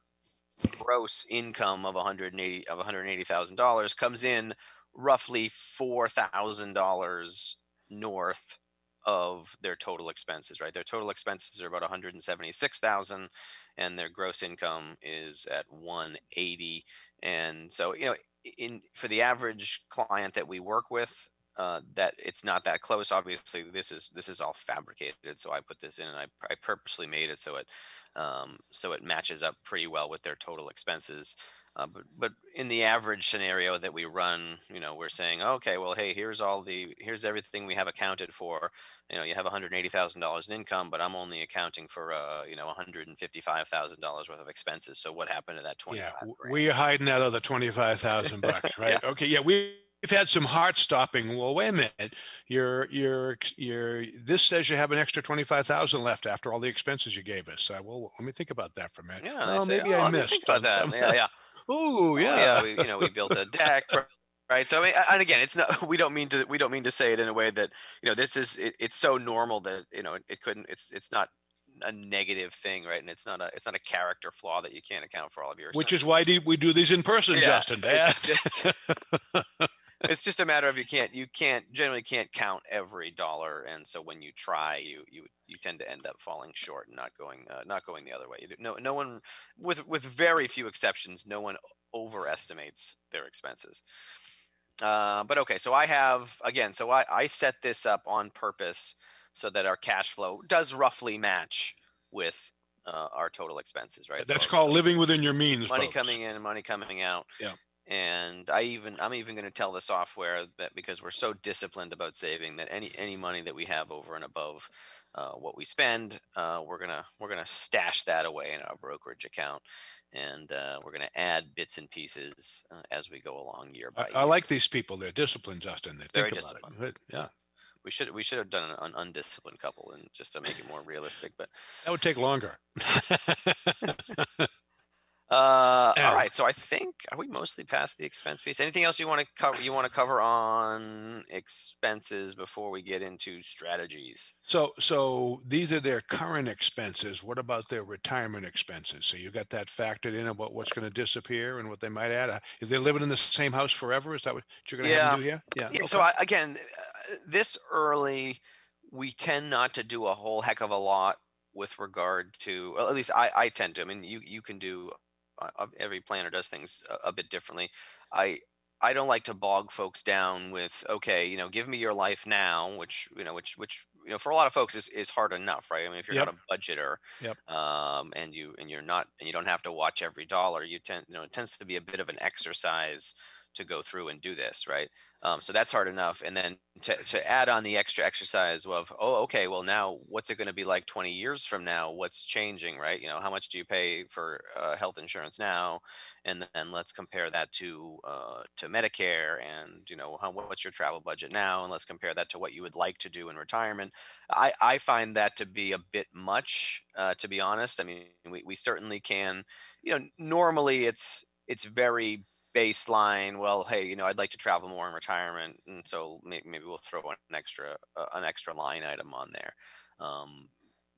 gross income of 180 of $180,000 comes in roughly $4,000 north of their total expenses, right? Their total expenses are about 176,000 and their gross income is at 180. And so, you know, in for the average client that we work with, uh, that it's not that close. Obviously, this is this is all fabricated. So I put this in, and I, I purposely made it so it um, so it matches up pretty well with their total expenses. Uh, but but in the average scenario that we run, you know, we're saying, okay, well, hey, here's all the here's everything we have accounted for. You know, you have one hundred eighty thousand dollars in income, but I'm only accounting for uh, you know one hundred and fifty five thousand dollars worth of expenses. So what happened to that twenty Yeah, we're hiding that other twenty-five thousand bucks, right? Okay, yeah, we. We've had some heart stopping. Well, wait a minute. You're, you're, you're, this says you have an extra 25,000 left after all the expenses you gave us. Uh, well, let me think about that for a minute. Yeah, Well, say, maybe "Oh, I missed. think about that. um, Yeah, yeah. Oh, yeah. we, you know, we built a deck, right? So, I mean, and again, it's not. We don't mean to. We don't mean to say it in a way that you know. This is. It, it's so normal that you know it, it couldn't. It's. It's not a negative thing, right? And it's not a. It's not a character flaw that you can't account for all of your. Which is why do- we do these in person, Yeah, Justin. Yeah. just- it's just a matter of you can't. You can't generally can't count every dollar, and so when you try, you you you tend to end up falling short and not going uh, not going the other way. No no one with with very few exceptions, no one overestimates their expenses. Uh, but okay, so I have again, so I, I set this up on purpose so that our cash flow does roughly match with uh, our total expenses, right? That's So called living within your means. money folks. coming in and money coming out. Yeah. And I even I'm even going to tell the software that because we're so disciplined about saving that any any money that we have over and above uh, what we spend, uh, we're gonna we're gonna stash that away in our brokerage account, and uh, we're gonna add bits and pieces uh, as we go along year by I, year. I like these people. They're disciplined, Justin. They Very think about disciplined. it. Yeah. We should we should have done an, an undisciplined couple and just to make it more realistic. But That would take longer. Uh, all right. So I think are we mostly past the expense piece? Anything else you want to cover? You want to cover on expenses before we get into strategies? So, so these are their current expenses. What about their retirement expenses? So you got that factored in about what's going to disappear and what they might add. Uh, If they're living in the same house forever, is that what you're going to have them do here? Yeah. Yeah. So. I, again, uh, this early, we tend not to do a whole heck of a lot with regard to. Well, at least I, I tend to. I mean, you you can do. Uh, every planner does things a, a bit differently. I I don't like to bog folks down with okay, you know, give me your life now, which you know, which which you know, for a lot of folks is, is hard enough, right? I mean, if you're not a budgeter, Yep. um, and you and you're not and you don't have to watch every dollar, you tend you know, it tends to be a bit of an exercise to go through and do this, right? Um, so that's hard enough. And then to, to add on the extra exercise of, oh, okay, well, now what's it going to be like 20 years from now? What's changing, right? You know, how much do you pay for uh, health insurance now? And then let's compare that to uh, to Medicare and, you know, how, what's your travel budget now? And let's compare that to what you would like to do in retirement. I, I find that to be a bit much, uh, to be honest. I mean, we, we certainly can, you know, normally it's, it's very baseline well hey you know i'd like to travel more in retirement and so maybe, maybe we'll throw an extra uh, an extra line item on there um,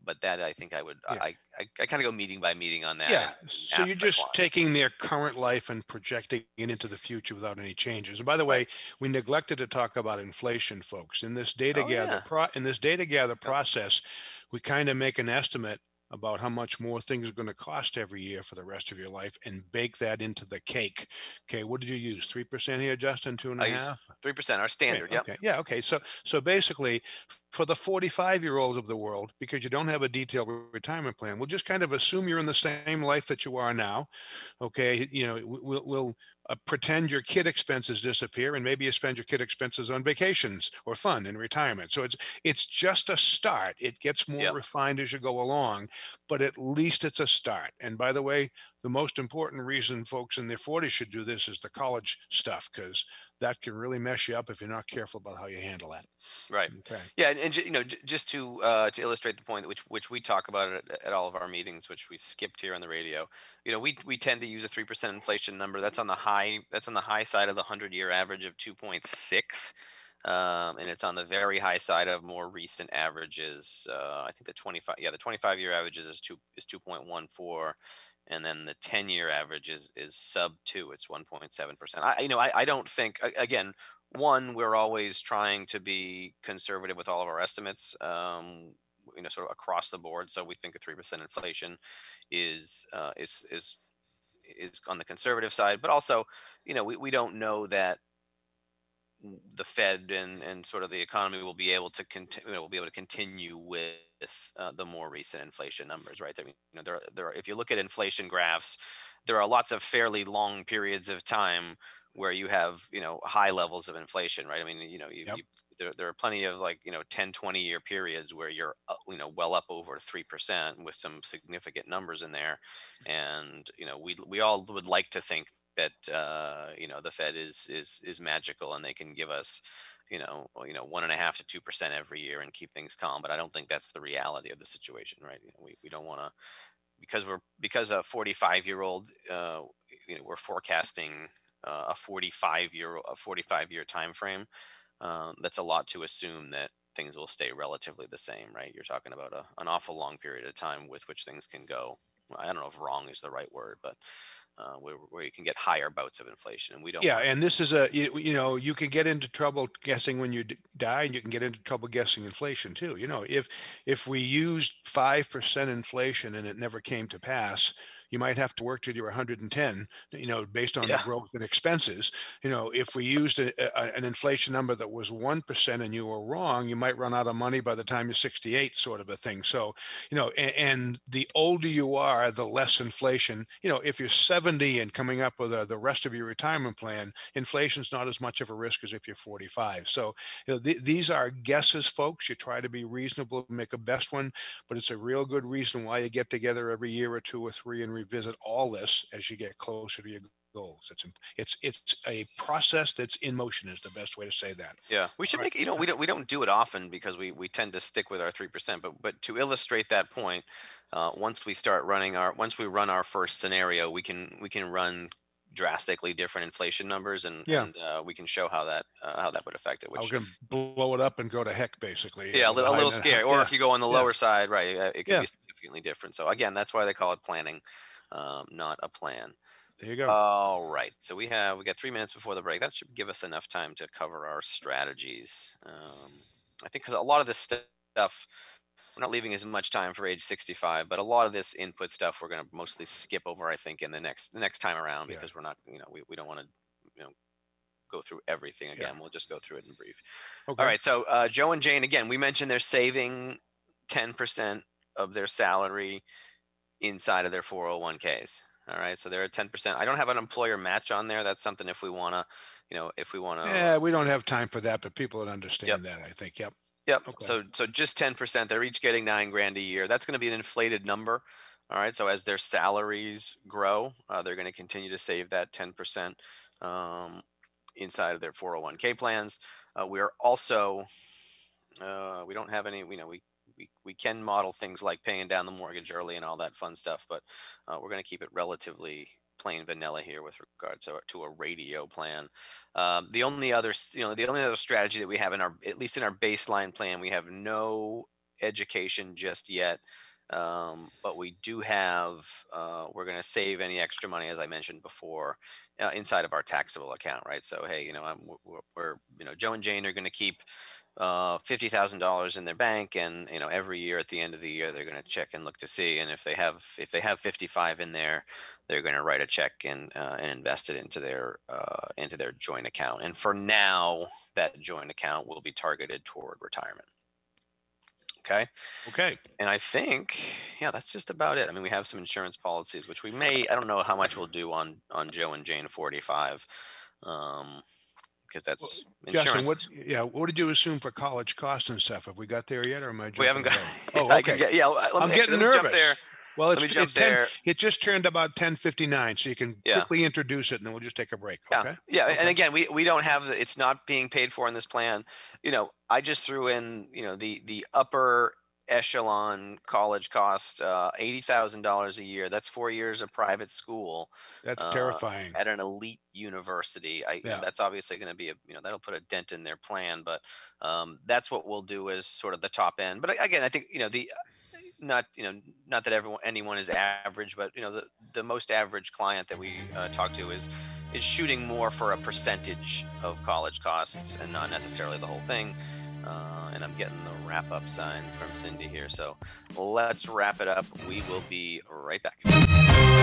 but that i think i would Yeah. i i, I kind of go meeting by meeting on that Yeah. So you're just client. taking their current life and projecting it into the future without any changes. And by the way, we neglected to talk about inflation, folks. In this data Oh, gather yeah. pro in this data gather process, we kind of make an estimate about how much more things are going to cost every year for the rest of your life and bake that into the cake. Okay, what did you use? Three percent here, Justin? Two and a I half? three percent our standard Okay, yep Okay. Yeah. Okay. So so basically, for the 45 year olds of the world, because you don't have a detailed retirement plan, we'll just kind of assume you're in the same life that you are now. Okay. You know, we- we'll, we'll uh, pretend your kid expenses disappear, and maybe you spend your kid expenses on vacations or fun in retirement. So it's it's just a start. It gets more Yep. refined as you go along, but at least it's a start. And by the way, the most important reason folks in their 40s should do this is the college stuff, because that can really mess you up if you're not careful about how you handle that. right Okay. Yeah, and, and you know, j- just to uh, to illustrate the point, which which we talk about at, at all of our meetings, which we skipped here on the radio. You know, we we tend to use a three percent inflation number. That's on the high. That's on the high side of the hundred year average of two point six, um, and it's on the very high side of more recent averages. Uh, I think the twenty five. Yeah, the twenty five year averages is two is two point one four. And then the ten-year average is is sub two. It's one point seven percent. I you know I, I don't think again one, we're always trying to be conservative with all of our estimates. Um, you know, sort of across the board. So we think a three percent inflation is uh, is is is on the conservative side, but also, you know, we, we don't know that the Fed and, and sort of the economy will be able to continue, you know, will be able to continue with uh, the more recent inflation numbers, right? There, you know, there, there are, if you look at inflation graphs, there are lots of fairly long periods of time where you have, you know, high levels of inflation, right? I mean, you know, you, Yep. you there, there are plenty of like, you know, 10, 20 year periods where you're, uh, you know, well up over 3% with some significant numbers in there. And, you know, we, we all would like to think that, uh, you know, the Fed is, is, is magical and they can give us, you know, you know, one and a half to two percent every year and keep things calm. But I don't think that's the reality of the situation, right? We, we don't want to, because we're because a 45 year old, uh, you know, we're forecasting uh, a 45 year a 45 year time frame. Um, that's a lot to assume that things will stay relatively the same, right? You're talking about a, an awful long period of time with which things can go. I don't know if wrong is the right word, but uh, where, where you can get higher bouts of inflation, and we don't. Yeah, and this is a you, you know you can get into trouble guessing when you d- die, and you can get into trouble guessing inflation too. You know, if if we used five percent inflation and it never came to pass, you might have to work till you're 110. You know, based on Yeah. the growth and expenses. You know, if we used a, a, an inflation number that was one percent and you were wrong, you might run out of money by the time you're 68, sort of a thing. So you know, and, and the older you are, the less inflation. You know, if you're 70 and coming up with a, the rest of your retirement plan, inflation's not as much of a risk as if you're 45. So, you know, th- these are guesses, folks. You try to be reasonable, make a best one, but it's a real good reason why you get together every year or two or three and revisit all this as you get closer to your goals. It's it's it's a process that's in motion. Is the best way to say that. Yeah, we should Right. make you know we don't we don't do it often because we we tend to stick with our three percent. But but to illustrate that point, uh, once we start running our once we run our first scenario, we can we can run drastically different inflation numbers and, Yeah. and uh, we can show how that uh, how that would affect it. I was Which to blow it up and go to heck, basically. yeah, a little, a little scary. Or yeah. if you go on the yeah. lower side, right, it could Yeah. be significantly different. So again, that's why they call it planning, um, not a plan. there you go. All right. So we have we got three minutes before the break. That should give us enough time to cover our strategies. Um, I think because a lot of this stuff, we're not leaving as much time for age 65, but a lot of this input stuff we're going to mostly skip over. I think in the next the next time around Yeah. because we're not you know we, we don't want to you know go through everything Yeah. again. We'll just go through it in brief. okay. All right. So uh, Joe and Jane again. We mentioned they're saving 10% of their salary inside of their 401ks. All right. So they're at 10%. I don't have an employer match on there. That's something if we want to, you know, if we want to. Yeah, we don't have time for that, but people would understand that. I think. Yep. Yep. Okay. So so just 10%. They're each getting nine grand a year. That's going to be an inflated number. All right. So as their salaries grow, uh, they're going to continue to save that 10% um, inside of their 401k plans. Uh, we are also, uh, we don't have any, you know, we, we, we can model things like paying down the mortgage early and all that fun stuff, but uh, we're going to keep it relatively plain vanilla here with regard to, to a radio plan. Um, the only other, you know, the only other strategy that we have in our, at least in our baseline plan, we have no education just yet. Um, but we do have, uh, we're going to save any extra money, as I mentioned before, uh, inside of our taxable account, right? So, hey, you know, I'm, we're, we're, you know, Joe and Jane are going to keep uh, fifty thousand dollars in their bank, and you know, every year at the end of the year, they're going to check and look to see, and if they have, if they have fifty-five in there, they're going to write a check and uh, and invest it into their uh, into their joint account. And for now, that joint account will be targeted toward retirement. Okay. Okay. And I think, yeah, that's just about it. I mean, we have some insurance policies, which we may, I don't know how much we'll do on, on Joe and Jane 45. Um, because that's Justin, insurance. what? Yeah, what did you assume for college costs and stuff? Have we got there yet, or am I? we haven't got, jumping ahead? Oh, I okay. can get, yeah, let me, I'm actually, getting let me jump nervous. there. Well, Let it's, me jump it's 10, there. it just turned about 10:59, so you can Yeah. quickly introduce it, and then we'll just take a break. Yeah. Okay. Yeah. Okay. And again, we, we don't have, the- it's not being paid for in this plan. You know, I just threw in, you know, the, the upper echelon college cost, uh, $80,000 a year. That's four years of private school. That's uh, terrifying. at an elite university. I, Yeah. That's obviously going to be a, you know, that'll put a dent in their plan, but um, that's what we'll do as sort of the top end. But again, I think, you know, the, not, you know, not that everyone, anyone is average, but you know, the, the most average client that we uh, talk to is, is shooting more for a percentage of college costs and not necessarily the whole thing. Uh, and I'm getting the wrap up sign from Cindy here. So let's wrap it up. We will be right back.